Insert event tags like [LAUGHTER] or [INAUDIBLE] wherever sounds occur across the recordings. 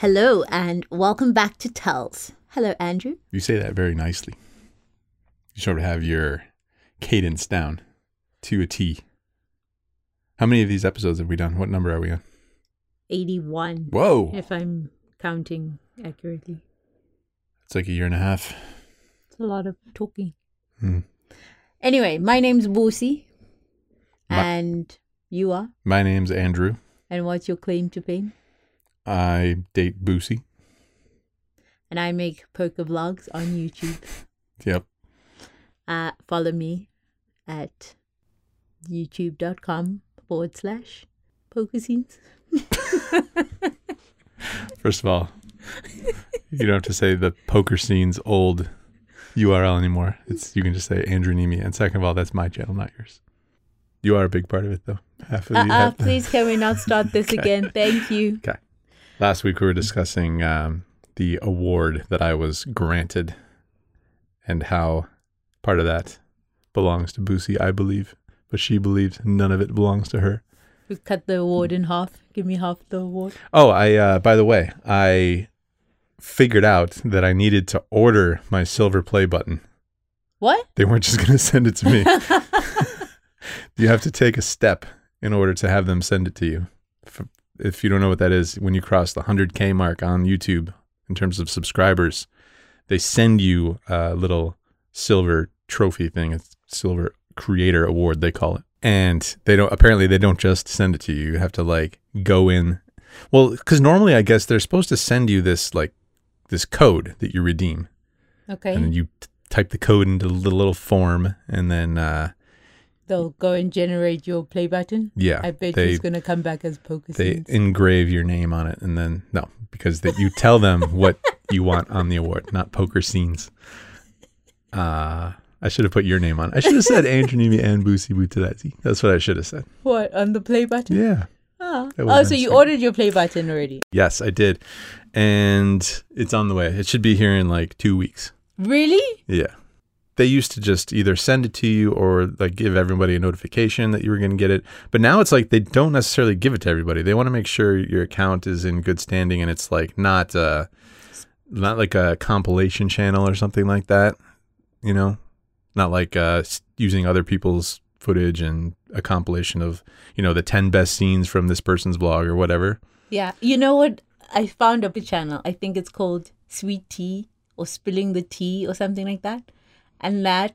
Hello and welcome back to Tells. Hello, Andrew. You say that very nicely. You sort of have your cadence down to a T. How many of these episodes have we done? What number are we on? 81. Whoa. If I'm counting accurately. It's like a year and a half. It's a lot of talking. Hmm. Anyway, my name's Boosie. My- And you are? My name's Andrew. And what's your claim to fame? I date Boosie. And I make poker vlogs on YouTube. Yep. Uh, follow me at youtube.com forward slash poker scenes. [LAUGHS] First of all, you don't have to say the poker scene's old URL anymore. It's you can just say Andrew Neeme. And second of all, that's my channel, not yours. You are a big part of it, though. Half of Uh, uh, please can we not start [LAUGHS] this again? Thank you. Okay. Last week we were discussing um, the award that I was granted and how part of that belongs to Boosie, I believe. But she believes none of it belongs to her. We cut the award in half. Give me half the award. Oh, I uh, by the way, I figured out that I needed to order my silver play button. What? They weren't just going to send it to me. [LAUGHS] you have to take a step in order to have them send it to you. If, if you don't know what that is, when you cross the 100K mark on YouTube in terms of subscribers, they send you a little silver trophy thing, a silver creator award, they call it. And they don't, apparently, they don't just send it to you. You have to like go in. Well, because normally, I guess they're supposed to send you this like this code that you redeem Okay. and you t- type the code into the little form and then uh They'll go and generate your play button. yeah I bet they it's going to come back as poker they scenes. engrave your name on it and then no because that you tell them [LAUGHS] what you want on the award not poker scenes uh I should have put your name on. I should have said [LAUGHS] Andrew Neeme and Boosie Butadati. That's what I should have said. what? On the play button? Yeah. Ah. Oh, so you ordered your play button already? Yes, I did. And it's on the way. It should be here in like 2 weeks. Really? Yeah. They used to just either send it to you or like give everybody a notification that you were going to get it. But now it's like they don't necessarily give it to everybody. They want to make sure your account is in good standing and it's like not uh not like a compilation channel or something like that, you know? Not like uh using other people's footage and a compilation of, you know, the 10 best scenes from this person's blog or whatever. Yeah. You know what? I found up a channel. I think it's called Sweet Tea or Spilling the Tea or something like that. And that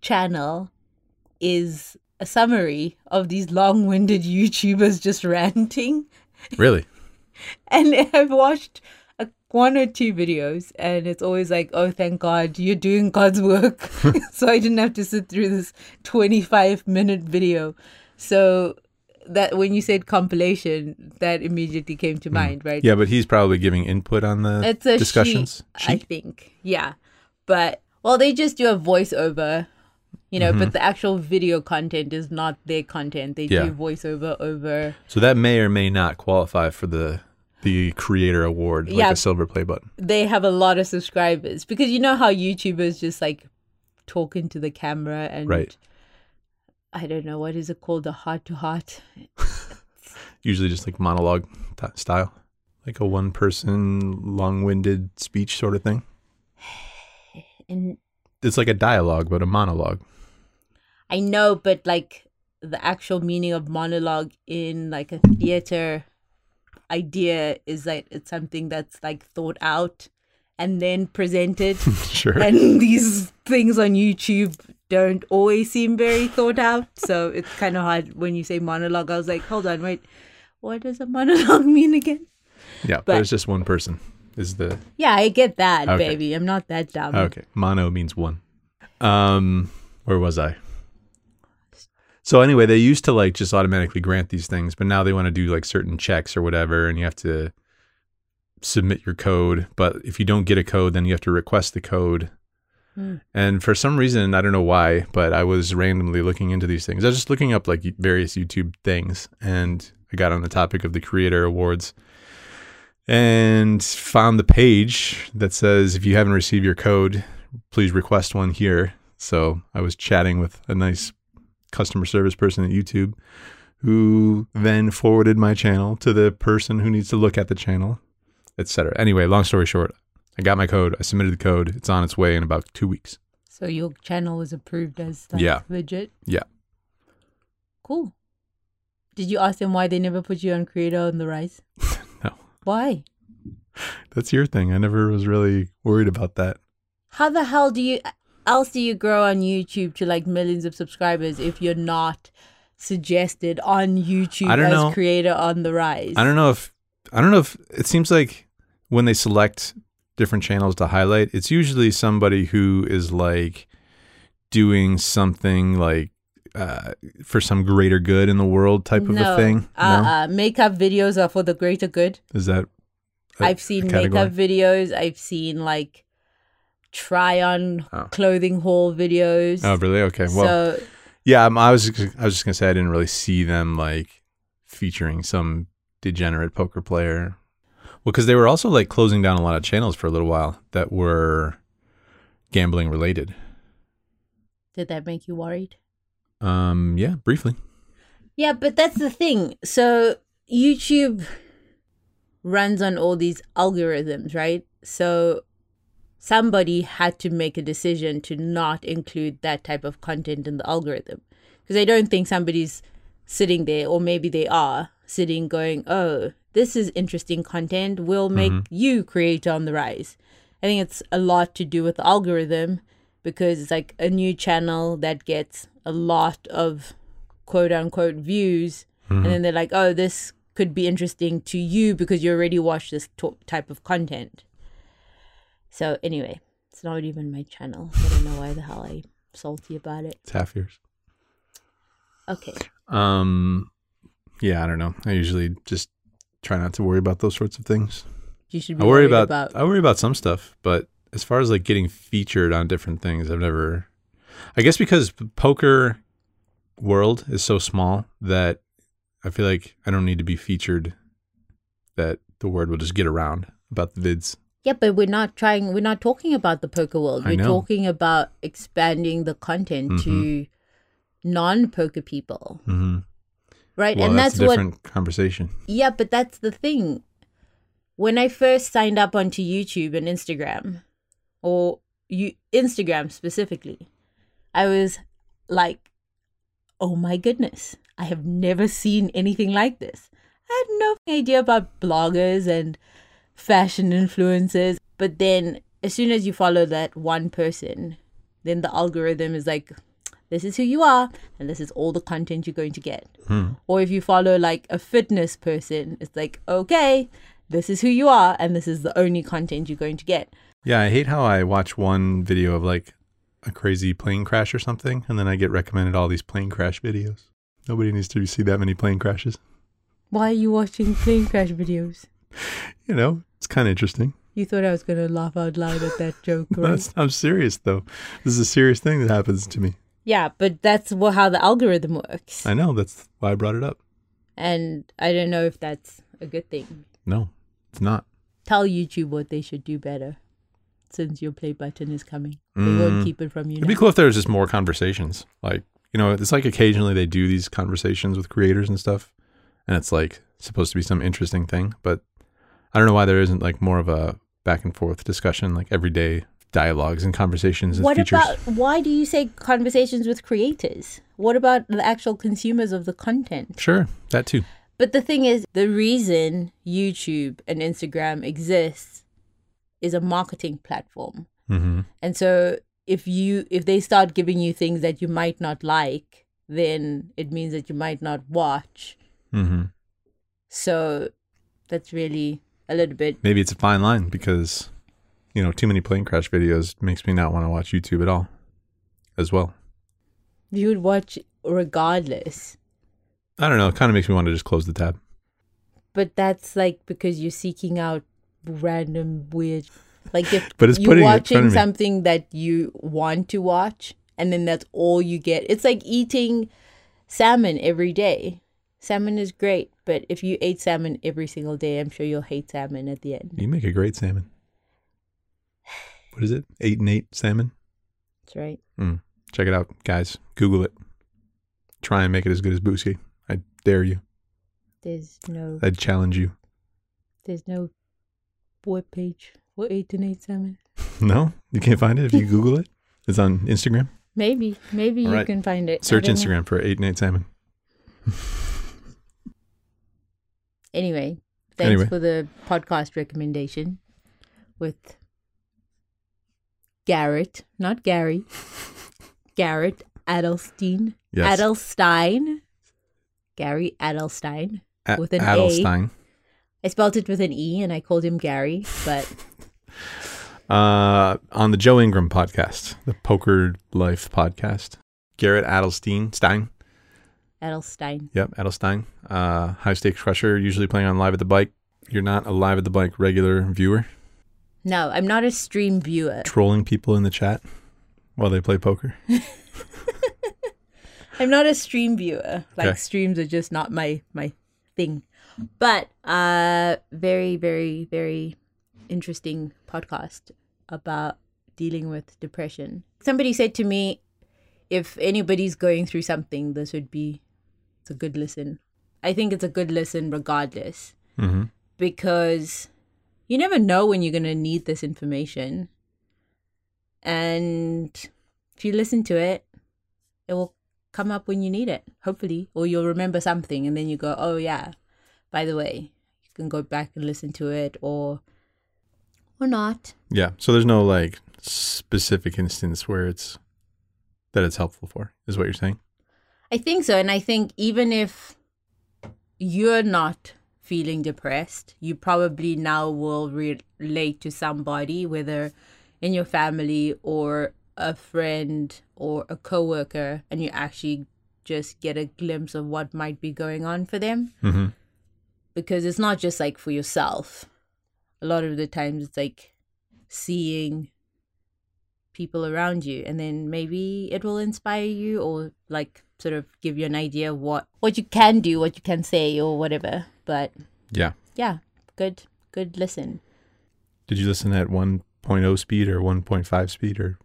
channel is a summary of these long winded YouTubers just [LAUGHS] ranting. Really? [LAUGHS] And I've watched a, one or two videos, and it's always like, oh, thank God, you're doing God's work. [LAUGHS] so I didn't have to sit through this 25 minute video. So that when you said compilation, that immediately came to hmm. mind, right? Yeah, but he's probably giving input on the It's a discussions. She, I think, yeah. But well, they just do a voiceover, you know. But mm-hmm. the actual video content is not their content. They Yeah. do voiceover over. So that may or may not qualify for the the creator award, like Yeah. a silver play button. They have a lot of subscribers because you know how YouTubers just like talk into the camera and Right. I don't know what is it called, the heart to heart. [LAUGHS] Usually just like monologue style, like a one person long winded speech sort of thing. It's like a dialogue, but a monologue. I know, but like the actual meaning of monologue in like a theater idea is that it's something that's like thought out and then presented. [LAUGHS] Sure. and these things on YouTube don't always seem very thought out. So it's kind of hard when you say monologue. I was like, hold on, wait, what does a monologue [LAUGHS] mean again? yeah, but, but- it's just one person. Is the Yeah, I get that, Okay. baby. I'm not that dumb. okay? Mono means one. Um, where was I? So anyway, they used to like just automatically grant these things, but now they want to do like certain checks or whatever, and you have to submit your code. But if you don't get a code, then you have to request the code. Hmm. And for some reason, I don't know why, but I was randomly looking into these things. I was just looking up like various YouTube things, and I got on the topic of the Creator Awards and found the page that says if you haven't received your code, please request one here. So I was chatting with a nice customer service person at YouTube who then forwarded my channel to the person who needs to look at the channel, etc. Anyway, long story short, I got my code. I submitted the code. It's on its way in about two weeks. So your channel was approved as like, Yeah. legit. Yeah. Cool. Did you ask them why they never put you on Creator on the Rise? [LAUGHS] Why? That's your thing. I never was really worried about that. How the hell do you else do you grow on YouTube to like millions of subscribers if you're not suggested on YouTube I don't as know. creator on the rise? I don't know if I don't know if it seems like when they select different channels to highlight, it's usually somebody who is like doing something like uh, for some greater good in the world type of no, a thing. Uh, no, uh, makeup videos are for the greater good. is that? I've seen makeup videos. I've seen like try on Oh. clothing haul videos. Oh, really? Okay. Well, so yeah. um, I was I was just gonna say I didn't really see them like featuring some degenerate poker player. Well, because they were also like closing down a lot of channels for a little while that were gambling related. did that make you worried? Um, yeah, briefly. Yeah, but that's the thing. So YouTube runs on all these algorithms, right? So somebody had to make a decision to not include that type of content in the algorithm. Because I don't think somebody's sitting there, or maybe they are sitting going, oh, this is interesting content. We'll make you create on the rise. I think it's a lot to do with the algorithm because it's like a new channel that gets a lot of quote unquote views and then they're like oh this could be interesting to you because you already watch this to- type of content so anyway it's not even my channel i don't know why the hell i'm salty about it It's half yours. okay Um, yeah, I don't know. I usually just try not to worry about those sorts of things. you should be I worry about, about, I worry about some stuff, but as far as like getting featured on different things, I've never. I guess because poker world is so small that I feel like I don't need to be featured. That the word will just get around about the vids. yeah but we're not trying we're not talking about the poker world we're talking about expanding the content to non-poker people Mm-hmm. right Well, and that's, that's, a what different conversation. Yeah, but that's the thing. When I first signed up onto YouTube and Instagram, or you Instagram specifically, I was like, "Oh my goodness, I have never seen anything like this." I had no idea about bloggers and fashion influencers, but then as soon as you follow that one person, then the algorithm is like, "This is who you are, and this is all the content you're going to get." Hmm. Or if you follow like a fitness person, it's like, okay, this is who you are, and this is the only content you're going to get. Yeah, I hate how I watch one video of like a crazy plane crash or something, and then I get recommended all these plane crash videos. Nobody needs to see that many plane crashes. Why are you watching plane crash videos? [LAUGHS] You know, it's kind of interesting. You thought I was going to laugh out loud at that joke, [LAUGHS] right? I'm serious though. This is a serious thing that happens to me. yeah, but that's wha- how the algorithm works. I know. That's why I brought it up. And I don't know if that's a good thing. No, it's not. Tell YouTube what they should do better since your play button is coming. They won't Mm. keep it from you. It'd be cool if there was just more conversations. Like, you know, it's like occasionally they do these conversations with creators and stuff, and it's like supposed to be some interesting thing, but I don't know why there isn't like more of a back and forth discussion, like everyday dialogues and conversations and What features. about why do you say conversations with creators? What about the actual consumers of the content? Sure, that too. But the thing is, the reason YouTube and Instagram exists is a marketing platform. hmm And so if you if they start giving you things that you might not like, then it means that you might not watch. hmm So that's really a little bit Maybe it's a fine line because, you know, too many plane crash videos makes me not want to watch YouTube at all, as well. you would watch regardless. I don't know. It kind of makes me want to just close the tab. But that's like because you're seeking out random weird like if But it's you're putting it watching something that you want to watch and then that's all you get. It's like eating salmon every day. Salmon is great, but if you ate salmon every single day, I'm sure you'll hate salmon at the end. You make a great salmon. What is it? Eight and eight salmon. That's right. Hmm. Check it out, guys. Google it. try and make it as good as Boosie. I dare you. There's no I'd challenge you. there's no web page for eight and eight salmon. [LAUGHS] No, you can't find it if you Google it. It's on Instagram. Maybe maybe you can find it. Search don't know. Instagram for eight and eight salmon. Anyway, thanks Anyway. for the podcast recommendation with Garrett, not Gary. [LAUGHS] Garrett Adelstein. Yes. Adelstein. Gary Adelstein. A- with an A. I spelled it with an E and I called him Gary, but [LAUGHS] Uh, on the Joe Ingram podcast, the Poker Life podcast. Garrett Adelstein. Stein. Adelstein. Yep, Adelstein. Uh, high stakes crusher, usually playing on Live at the Bike. You're not a Live at the Bike regular viewer, No, I'm not a stream viewer. trolling people in the chat while they play poker. [LAUGHS] [LAUGHS] I'm not a stream viewer. Like Okay. streams are just not my my thing. But uh very very very interesting podcast about dealing with depression. Somebody said to me if anybody's going through something this would be it's a good listen. I think it's a good listen regardless hmm because you never know when you're going to need this information. And if you listen to it, it will come up when you need it, hopefully, or you'll remember something and then you go, oh, yeah, by the way, you can go back and listen to it or or not. Yeah. So there's no like specific instance where it's that it's helpful for, is what you're saying? I think so. And I think even if you're not feeling depressed, you probably now will re- relate to somebody, whether in your family or a friend or a coworker, and you actually just get a glimpse of what might be going on for them. Mm-hmm. Because it's not just like for yourself. A lot of the times it's like seeing people around you and then maybe it will inspire you or like sort of give you an idea of what what you can do what you can say or whatever but Yeah. yeah good good listen Did you listen at 1.0 speed or 1.5 speed or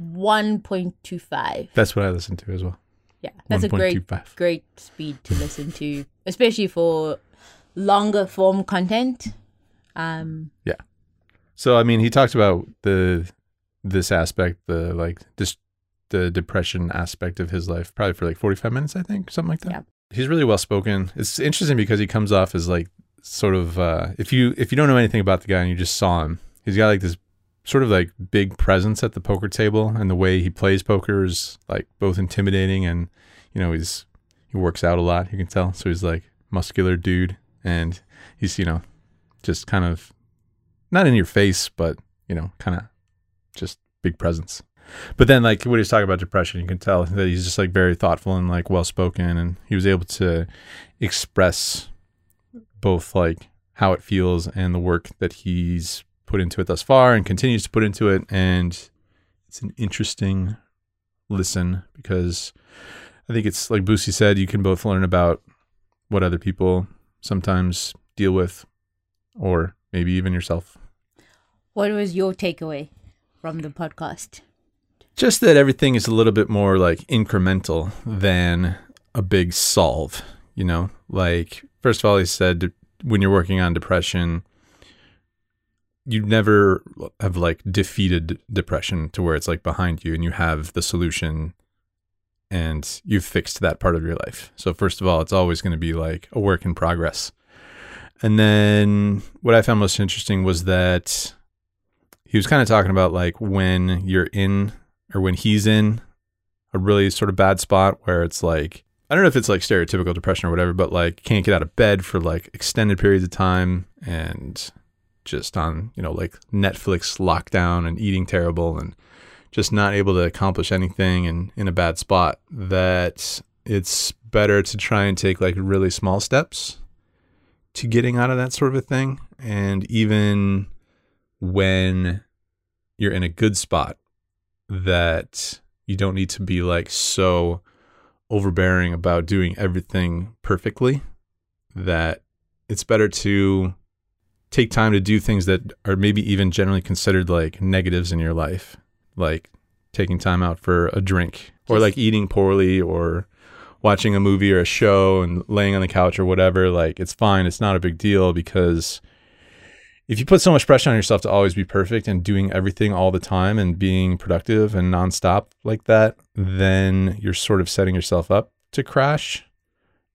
1.25 that's what I listened to as well. yeah that's a great 1.25. great speed to listen to especially for longer form content um yeah. So I mean, he talked about the this aspect, the like this the depression aspect of his life, probably for like 45 minutes, I think, something like that. Yeah. He's really well spoken. It's interesting because he comes off as like sort of uh if you if you don't know anything about the guy and you just saw him, he's got like this sort of like big presence at the poker table and the way he plays poker is like both intimidating and you know, he's he works out a lot, you can tell. So he's like muscular dude and he's, you know, just kind of not in your face, but you know, kind of just big presence. But then, like when he's talking about depression, you can tell that he's just like very thoughtful and like well spoken, and he was able to express both like how it feels and the work that he's put into it thus far and continues to put into it. And it's an interesting listen because I think it's like Boosie said, you can both learn about what other people sometimes deal with, or maybe even yourself. what was your takeaway from the podcast Just that everything is a little bit more like incremental than a big solve, you know? Like, first of all, he said when you're working on depression, you never have like defeated depression to where it's like behind you and you have the solution and you've fixed that part of your life. So, first of all, it's always going to be like a work in progress. And then what I found most interesting was that he was kind of talking about like when you're in or when he's in a really sort of bad spot where it's like I don't know if it's like stereotypical depression or whatever, but like can't get out of bed for like extended periods of time and just on, you know, like Netflix lockdown and eating terrible and just not able to accomplish anything and in a bad spot that it's better to try and take like really small steps to getting out of that sort of a thing. And even when you're in a good spot that you don't need to be like so overbearing about doing everything perfectly that it's better to take time to do things that are maybe even generally considered like negatives in your life like taking time out for a drink or like eating poorly or watching a movie or a show and laying on the couch or whatever, like it's fine. It's not a big deal because if you put so much pressure on yourself to always be perfect and doing everything all the time and being productive and nonstop like that, then you're sort of setting yourself up to crash.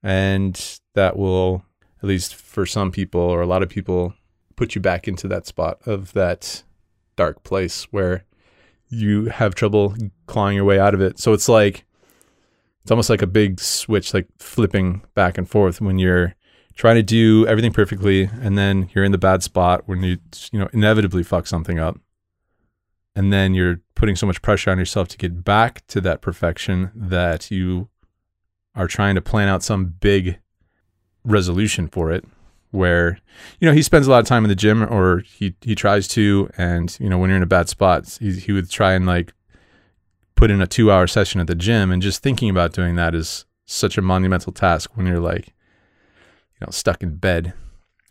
And that will, at least for some people or a lot of people, put you back into that spot of that dark place where you have trouble clawing your way out of it. So it's like, it's almost like a big switch, like flipping back and forth when you're trying to do everything perfectly and then you're in the bad spot when you you know inevitably fuck something up and then you're putting so much pressure on yourself to get back to that perfection that you are trying to plan out some big resolution for it where you know he spends a lot of time in the gym or he he tries to and you know when you're in a bad spot he, he would try and like put in a 2 hour session at the gym and just thinking about doing that is such a monumental task when you're like you know, stuck in bed.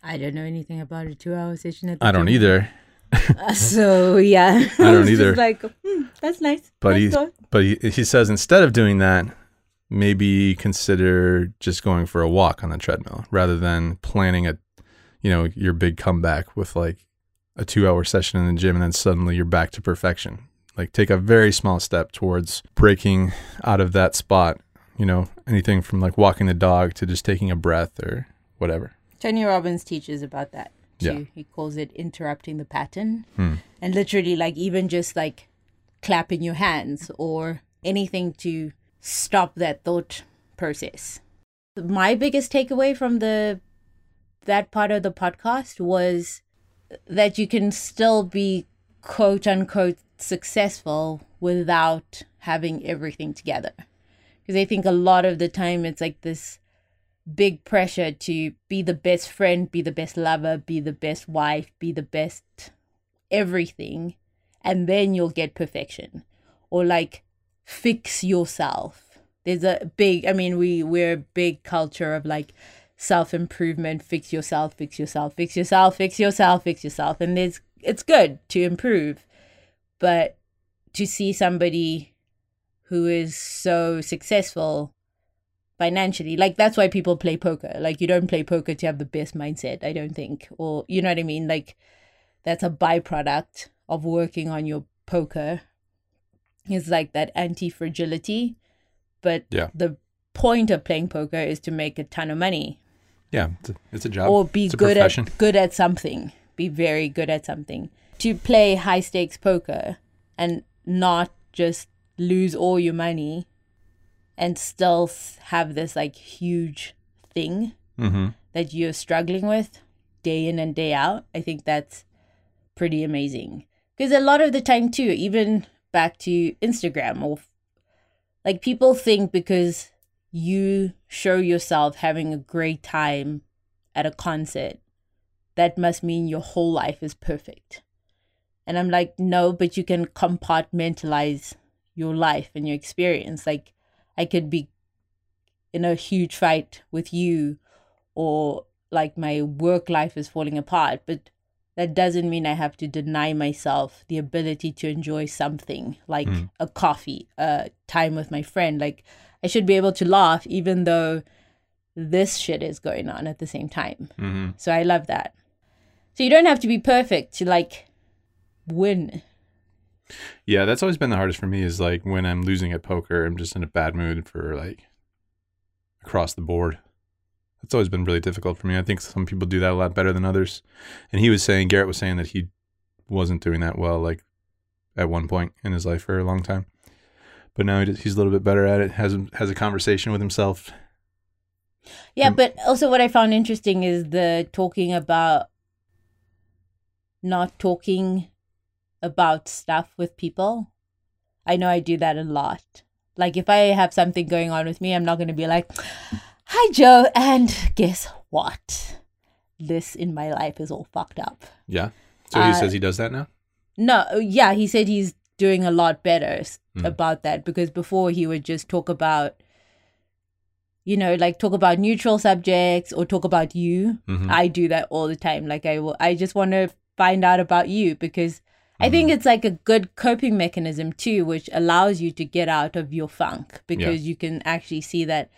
I don't know anything about a two-hour session at the gym. I don't gym. either. Uh, so yeah, I don't [LAUGHS] either. like, hmm, that's nice. But he, but he, he says instead of doing that, maybe consider just going for a walk on the treadmill rather than planning a, you know, your big comeback with like a two-hour session in the gym and then suddenly you're back to perfection. Like take a very small step towards breaking out of that spot. You know, anything from like walking the dog to just taking a breath or whatever. Tony Robbins teaches about that too. Yeah. He calls it interrupting the pattern. Hmm. And literally, like, even just like clapping your hands or anything to stop that thought process. My biggest takeaway from the that part of the podcast was that you can still be quote unquote successful without having everything together. Because I think a lot of the time it's like this big pressure to be the best friend, be the best lover, be the best wife, be the best everything, and then you'll get perfection. Or like fix yourself. There's a big I mean we we're a big culture of like self improvement, fix yourself, fix yourself, fix yourself, fix yourself, fix yourself. And there's it's good to improve. But to see somebody who is so successful financially like that's why people play poker like you don't play poker to have the best mindset i don't think or you know what i mean like that's a byproduct of working on your poker it's like that anti-fragility but Yeah. the point of playing poker is to make a ton of money Yeah, it's a, it's a job. or be it's good at good at something be very good at something to play high stakes poker and not just lose all your money and still have this like huge thing mm-hmm. that you're struggling with day in and day out i think that's pretty amazing because a lot of the time too even back to instagram or like people think because you show yourself having a great time at a concert that must mean your whole life is perfect. And i'm like no but you can compartmentalize your life and your experience. Like i could be in a huge fight with you or like my work life is falling apart but that doesn't mean i have to deny myself the ability to enjoy something like Mm. a coffee a time with my friend like i should be able to laugh even though this shit is going on at the same time Mm-hmm. so i love that so you don't have to be perfect to like win Yeah, that's always been the hardest for me is like when I'm losing at poker, I'm just in a bad mood for like across the board. That's always been really difficult for me. I think some people do that a lot better than others. And he was saying, Garrett was saying that he wasn't doing that well, like at one point in his life for a long time. But now he's a little bit better at it. has has a conversation with himself. Yeah, Mm. but also what I found interesting is the talking about not talking about stuff with people. I know I do that a lot. Like if I have something going on with me, I'm not going to be like, "Hi Joe, and guess what? This in my life is all fucked up." Yeah. So he Uh, says he does that now. No, yeah, he said he's doing a lot better Mm. about that because before he would just talk about, you know, like talk about neutral subjects or talk about you. Mhm. I do that all the time. Like I will, I just want to find out about you because I think it's like a good coping mechanism too, which allows you to get out of your funk because you can actually see that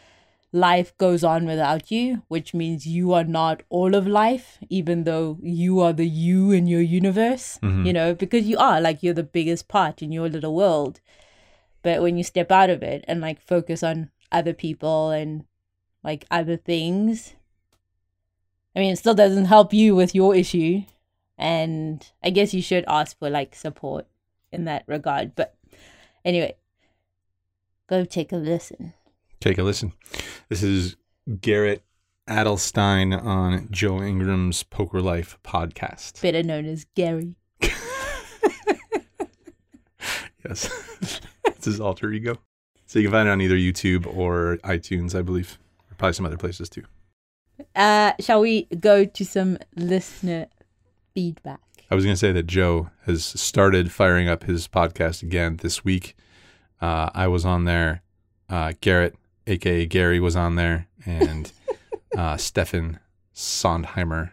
life goes on without you, which means you are not all of life, even though you are the you in your universe, Mm-hmm. you know, because you are like you're the biggest part in your little world. But when you step out of it and like focus on other people and like other things, I mean, it still doesn't help you with your issue. And I guess you should ask for like support in that regard. But anyway, go take a listen. Take a listen. This is Garrett Adelstein on Joe Ingram's Poker Life podcast. better known as Gary. [LAUGHS] Yes. [LAUGHS] it's his alter ego. So you can find it on either YouTube or iTunes, I believe. Or probably some other places too. Uh, shall we go to some listener feedback? I was going to say that Joe has started firing up his podcast again this week. Uh, I was on there. Uh, Garrett, aka Gary, was on there, and [LAUGHS] uh, Stefan Sondheimer,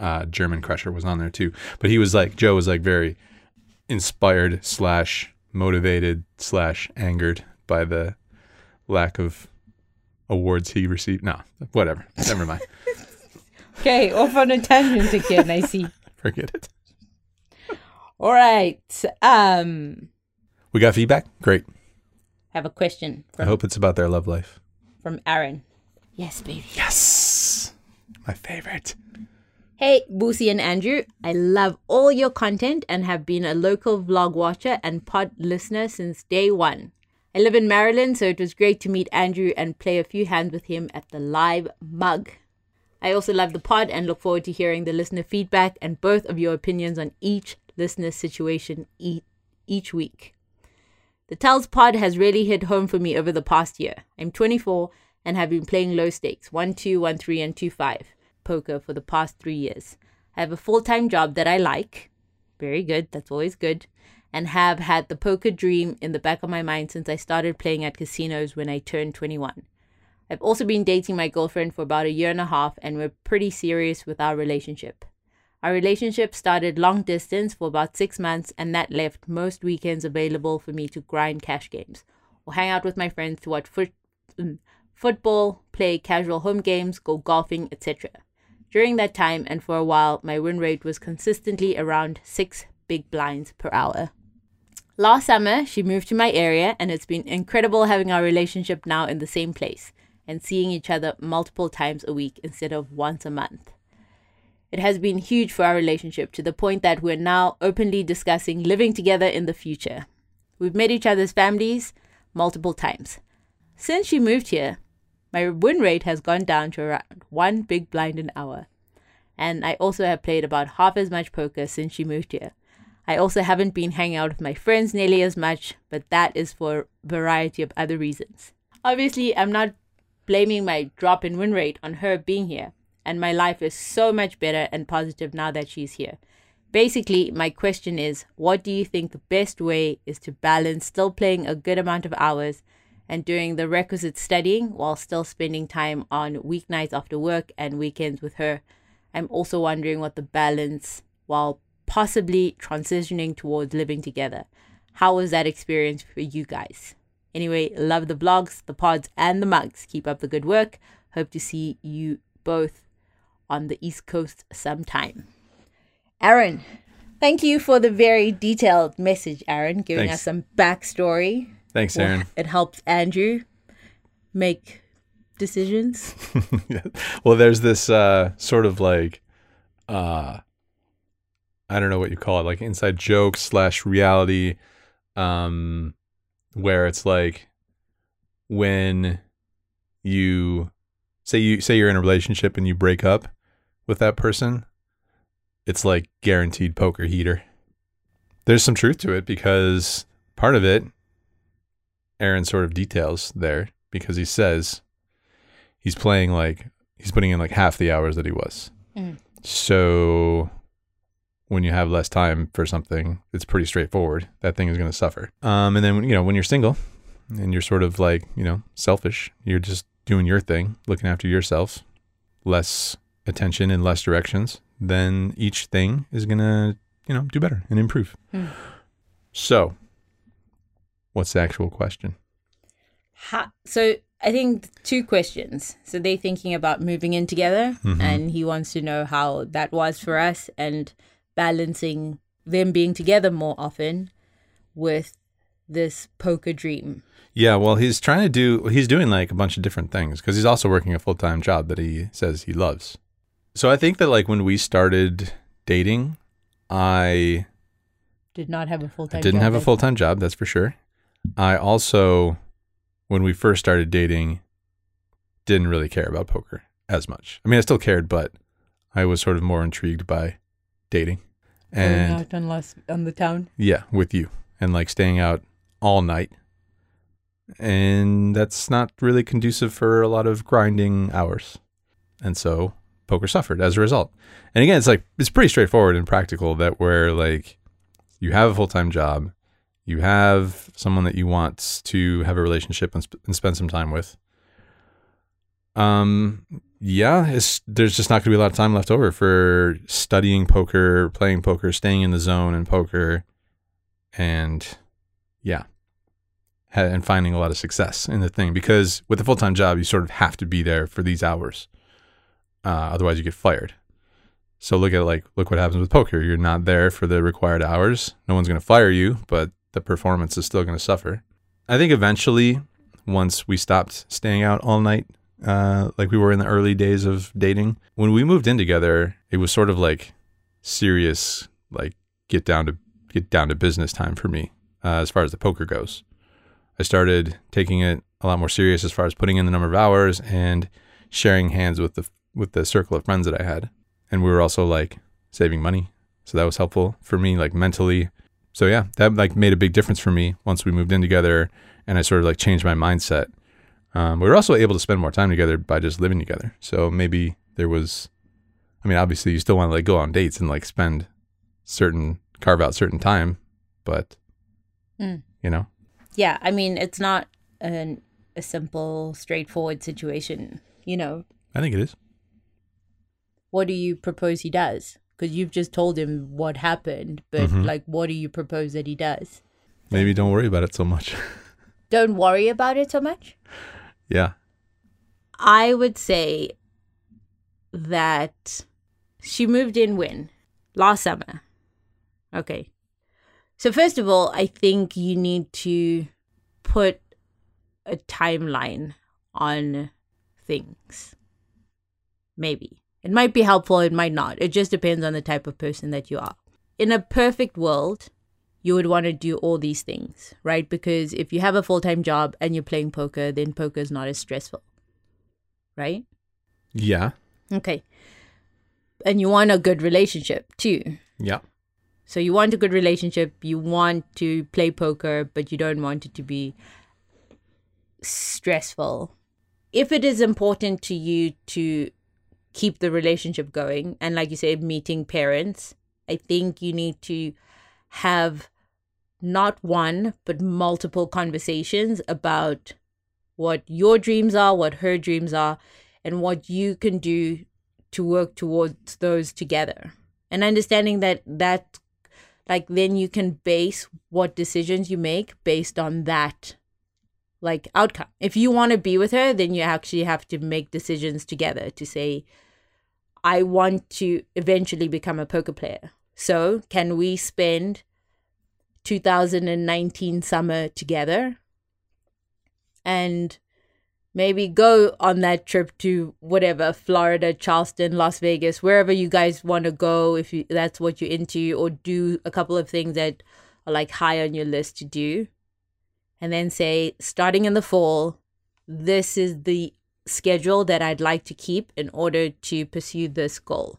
uh, German Crusher, was on there too. But he was like Joe was like very inspired slash motivated slash angered by the lack of awards he received. No, whatever. Never mind. [LAUGHS] Okay, off on a tangent again, I see. [LAUGHS] Forget it. All right. Um, We got feedback. Great. Have a question I hope it's about their love life. from Aaron. Yes, baby. Yes. My favorite. Hey, Boosie and Andrew. I love all your content and have been a local vlog watcher and pod listener since day one. I live in Maryland, so it was great to meet Andrew and play a few hands with him at the live mug. I also love the pod and look forward to hearing the listener feedback and both of your opinions on each listener's situation e- each week. The Tells pod has really hit home for me over the past year. I'm 24 and have been playing low stakes 1 2, 1 3, and 2 5 poker for the past three years. I have a full time job that I like. Very good, that's always good. And have had the poker dream in the back of my mind since I started playing at casinos when I turned 21. I've also been dating my girlfriend for about a year and a half, and we're pretty serious with our relationship. Our relationship started long distance for about six months, and that left most weekends available for me to grind cash games or hang out with my friends to watch foot, mm, football, play casual home games, go golfing, etc. During that time and for a while, my win rate was consistently around six big blinds per hour. Last summer, she moved to my area, and it's been incredible having our relationship now in the same place and seeing each other multiple times a week instead of once a month. It has been huge for our relationship to the point that we're now openly discussing living together in the future. We've met each other's families multiple times. Since she moved here, my win rate has gone down to around one big blind an hour. And I also have played about half as much poker since she moved here. I also haven't been hanging out with my friends nearly as much, but that is for a variety of other reasons. Obviously, I'm not blaming my drop in win rate on her being here, and my life is so much better and positive now that she's here. Basically, my question is what do you think the best way is to balance still playing a good amount of hours and doing the requisite studying while still spending time on weeknights after work and weekends with her? I'm also wondering what the balance while possibly transitioning towards living together. How was that experience for you guys? Anyway, love the vlogs, the pods, and the mugs. Keep up the good work. Hope to see you both on the East Coast sometime. Aaron, thank you for the very detailed message, Aaron, giving Thanks. us some backstory. Thanks, Aaron. It helps Andrew make decisions. [LAUGHS] Well, there's this uh, sort of like, uh, I don't know what you call it, like inside joke slash reality, um, where it's like when you say you say you're in a relationship and you break up with that person, it's like guaranteed poker heater. There's some truth to it because part of it, Aaron sort of details there because he says he's playing like he's putting in like half the hours that he was. Mm. So when you have less time for something, it's pretty straightforward. That thing is going to suffer. Um, and then you know when you're single and you're sort of like you know selfish, you're just doing your thing, looking after yourself, less attention in less directions. Then each thing is going to you know, do better and improve. Hmm. So, what's the actual question? How, so I think two questions. So they're thinking about moving in together, mm-hmm. and he wants to know how that was for us and balancing them being together more often with this poker dream. Yeah, well, he's trying to do, he's doing like a bunch of different things because he's also working a full time job that he says he loves. So I think that like when we started dating, I Did not have a full time. Didn't have a full time job, that's for sure. I also, when we first started dating, didn't really care about poker as much. I mean, I still cared, but I was sort of more intrigued by dating. Going And out on, Las, on the town. yeah, with you and like staying out all night. And that's not really conducive for a lot of grinding hours. And so poker suffered as a result. And again, it's like it's pretty straightforward and practical that where like you have a full-time job, you have someone that you want to have a relationship and, sp- and spend some time with. Um yeah, there's just not going to be a lot of time left over for studying poker, playing poker, staying in the zone in poker and yeah and finding a lot of success in the thing because with a full-time job you sort of have to be there for these hours uh, otherwise you get fired. So look at like look what happens with poker. You're not there for the required hours. No one's going to fire you but the performance is still going to suffer. I think eventually once we stopped staying out all night uh, like we were in the early days of dating when we moved in together it was sort of like serious like get down to get down to business time for me uh, as far as the poker goes. I started taking it a lot more serious as far as putting in the number of hours and sharing hands with the with the circle of friends that I had, and we were also like saving money, so that was helpful for me like mentally. So yeah, that like made a big difference for me once we moved in together, and I sort of like changed my mindset. Um, we were also able to spend more time together by just living together. So maybe there was, I mean, obviously you still want to like go on dates and like spend certain carve out certain time, but Mm. you know, Yeah, I mean, it's not an, a simple, straightforward situation. You know, I think it is. What do you propose he does? Because you've just told him what happened, but Mhm. like, what do you propose that he does? Maybe don't worry about it so much. [LAUGHS] Don't worry about it so much. yeah. I would say that she moved in when? Last summer. Okay. So, first of all, I think you need to put a timeline on things. Maybe. It might be helpful, it might not. It just depends on the type of person that you are. In a perfect world, you would want to do all these things, right? Because if you have a full time job and you're playing poker, then poker is not as stressful, right? Yeah. Okay. And you want a good relationship too. Yeah. So you want a good relationship, you want to play poker, but you don't want it to be stressful. If it is important to you to keep the relationship going, and like you said, meeting parents, I think you need to have not one, but multiple conversations about what your dreams are, what her dreams are, and what you can do to work towards those together. And understanding that that like then you can base what decisions you make based on that like outcome. If you want to be with her, then you actually have to make decisions together to say I want to eventually become a poker player. So, can we spend 2019 summer together and maybe go on that trip to whatever Florida, Charleston, Las Vegas, wherever you guys want to go if you, that's what you're into, or do a couple of things that are like high on your list to do, and then say starting in the fall, this is the schedule that I'd like to keep in order to pursue this goal.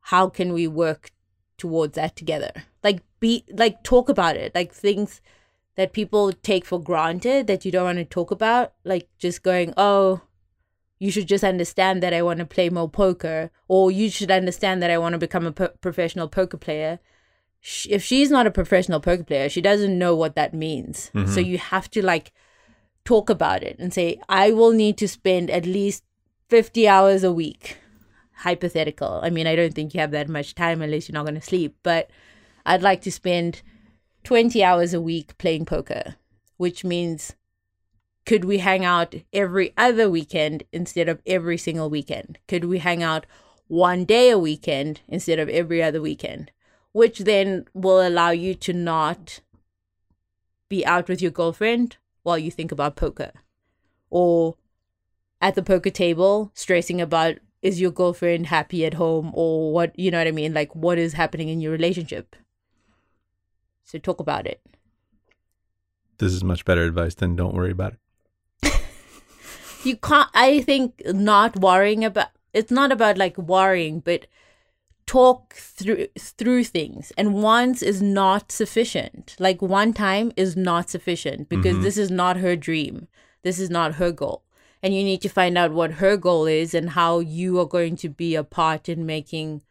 How can we work towards that together? Like be like talk about it, like things that people take for granted that you don't want to talk about, like just going, oh, you should just understand that I want to play more poker, or you should understand that I want to become a po- professional poker player. If she's not a professional poker player, she doesn't know what that means. Mm-hmm. So you have to like talk about it and say, I will need to spend at least 50 hours a week hypothetical. I mean, I don't think you have that much time unless you're not going to sleep, but I'd like to spend 20 hours a week playing poker, which means could we hang out every other weekend instead of every single weekend? Could we hang out one day a weekend instead of every other weekend? Which then will allow you to not be out with your girlfriend while you think about poker. Or at the poker table stressing about is your girlfriend happy at home or what you know what i mean? Like what is happening in your relationship? So talk about it. This is much better advice than don't worry about it. [LAUGHS] you can't i think not worrying about it's not about like worrying but talk through through things. And once is not sufficient. Like one time is not sufficient because mm-hmm. this is not her dream. This is not her goal. And you need to find out what her goal is and how you are going to be a part in making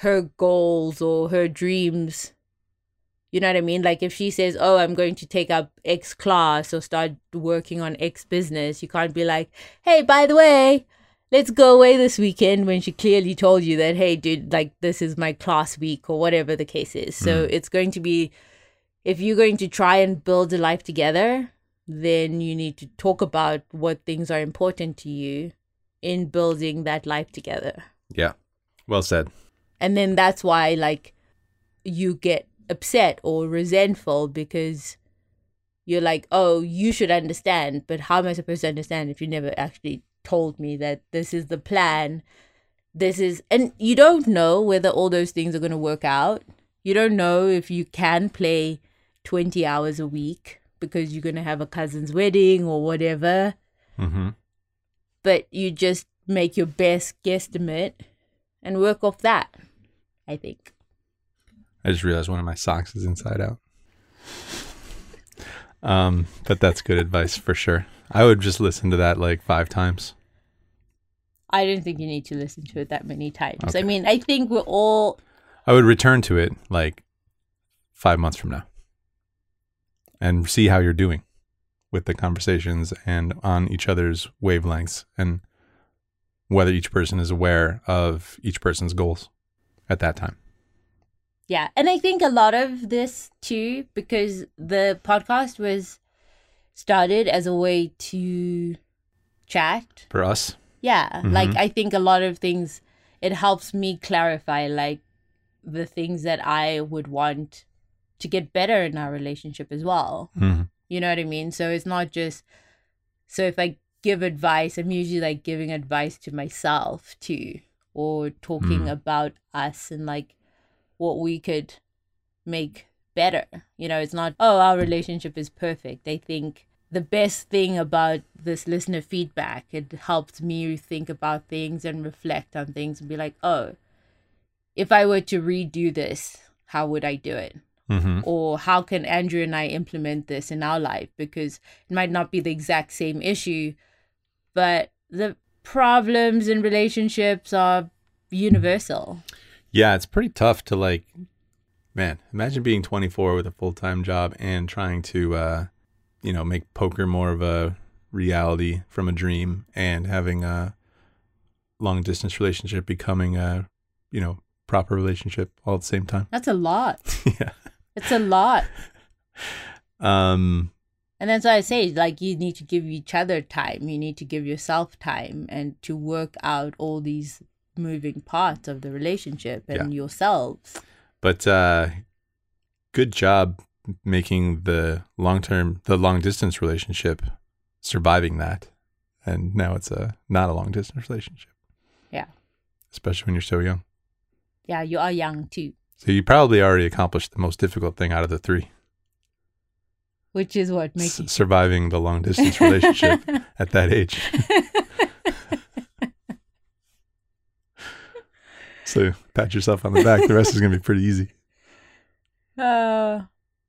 her goals or her dreams. You know what I mean? Like if she says, "Oh, I'm going to take up X class or start working on X business," you can't be like, "Hey, by the way, let's go away this weekend." When she clearly told you that, "Hey, dude, like this is my class week or whatever the case is." So mm. it's going to be, if you're going to try and build a life together, then you need to talk about what things are important to you in building that life together Yeah. Well said. and then that's why like you get upset or resentful because you're like oh you should understand but how am i supposed to understand if you never actually told me that this is the plan this is and you don't know whether all those things are going to work out you don't know if you can play 20 hours a week because you're going to have a cousin's wedding or whatever Mm-hmm. but you just make your best guesstimate and work off that i think I just realized one of my socks is inside out. Um, but that's good advice for sure. I would just listen to that like five times. I don't think you need to listen to it that many times. Okay. I mean, I think we're all I would return to it like five months from now and see how you're doing with the conversations and on each other's wavelengths and whether each person is aware of each person's goals at that time. Yeah, and I think a lot of this too because the podcast was started as a way to chat. For us, Yeah, like I think a lot of things it helps me clarify like the things that I would want to get better in our relationship as well. Mhm. You know what I mean? So it's not just so if I give advice, I'm usually like giving advice to myself too, or talking Mm. about us and like what we could make better. You know, it's not, oh, our relationship is perfect. I think the best thing about this listener feedback, it helped me think about things and reflect on things and be like, oh, if I were to redo this, how would I do it? Mhm. or how can Andrew and I implement this in our life? Because it might not be the exact same issue, but the problems in relationships are universal. Yeah, it's pretty tough to like, man, imagine being 24 with a full time job and trying to, uh, you know, make poker more of a reality from a dream and having a long distance relationship becoming a, you know, proper relationship all at the same time. That's a lot. [LAUGHS] yeah. It's a lot. Um, And that's why I say, like, you need to give each other time. You need to give yourself time and to work out all these moving part of the relationship and yourselves. but uh, good job making the long term, the long distance relationship surviving that. And now it's a not a long distance relationship. Yeah. Especially when you're so young. Yeah, you are young too, So you probably already accomplished the most difficult thing out of the three which is what s- makes surviving the long distance relationship [LAUGHS] at that age. [LAUGHS] so pat yourself on the back. The rest is going to be pretty easy. [LAUGHS] Uh,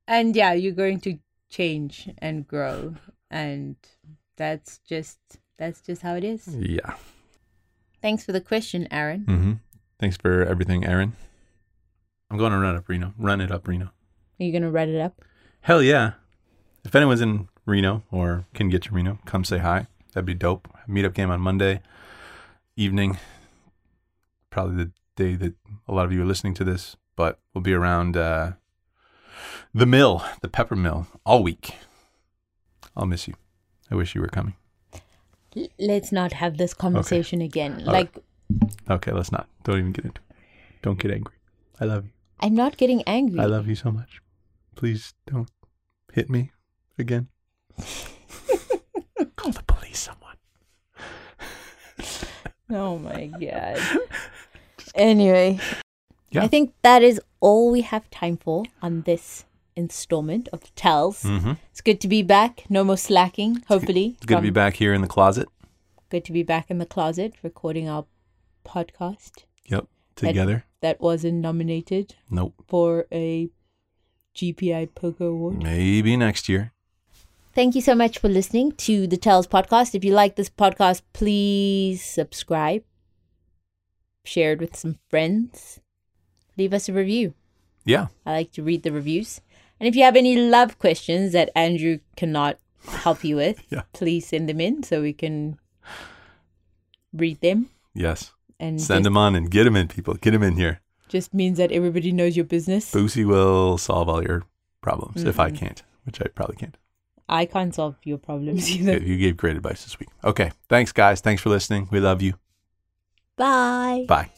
and yeah, you're going to change and grow, and that's just that's just how it is. Yeah. Thanks for the question, Aaron. hmm Thanks for everything, Aaron. I'm going to run up Reno. Run it up Reno. Are you gonna run it up? Hell yeah. If anyone's in Reno or can get to Reno, come say hi. That'd be dope. Meetup game on Monday evening. probably the day that a lot of you are listening to this, but we'll be around uh, the mill, the Peppermill, all week. I'll miss you. I wish you were coming. Let's not have this conversation again. All like, Okay, let's not. Don't even get into it. Don't get angry. I love you. I'm not getting angry. I love you so much. Please don't hit me again. [LAUGHS] Call the police, someone. Oh my god. [LAUGHS] anyway, Yeah. I think that is all we have time for on this installment of Tells. Mm-hmm. It's good to be back. No more slacking. Hopefully, It's good to be back here in the closet. Good to be back in the closet recording our podcast Yep. Together. that wasn't nominated Nope. for a GPI Poker Award. Maybe next year. Thank you so much for listening to the Tells podcast. If you like this podcast, please subscribe, share it with some friends, leave us a review. Yeah. I like to read the reviews. And if you have any love questions that Andrew cannot help you with, [LAUGHS] Yeah. please send them in so we can read them. Yes. And Send just, them on and get them in, people. Get them in here. just means that everybody knows your business. Boosie will solve all your problems if I Mhm. can't, which I probably can't. I can't solve your problems [LAUGHS] either. You gave great advice this week. Okay. Thanks, guys. Thanks for listening. We love you. Bye. Bye.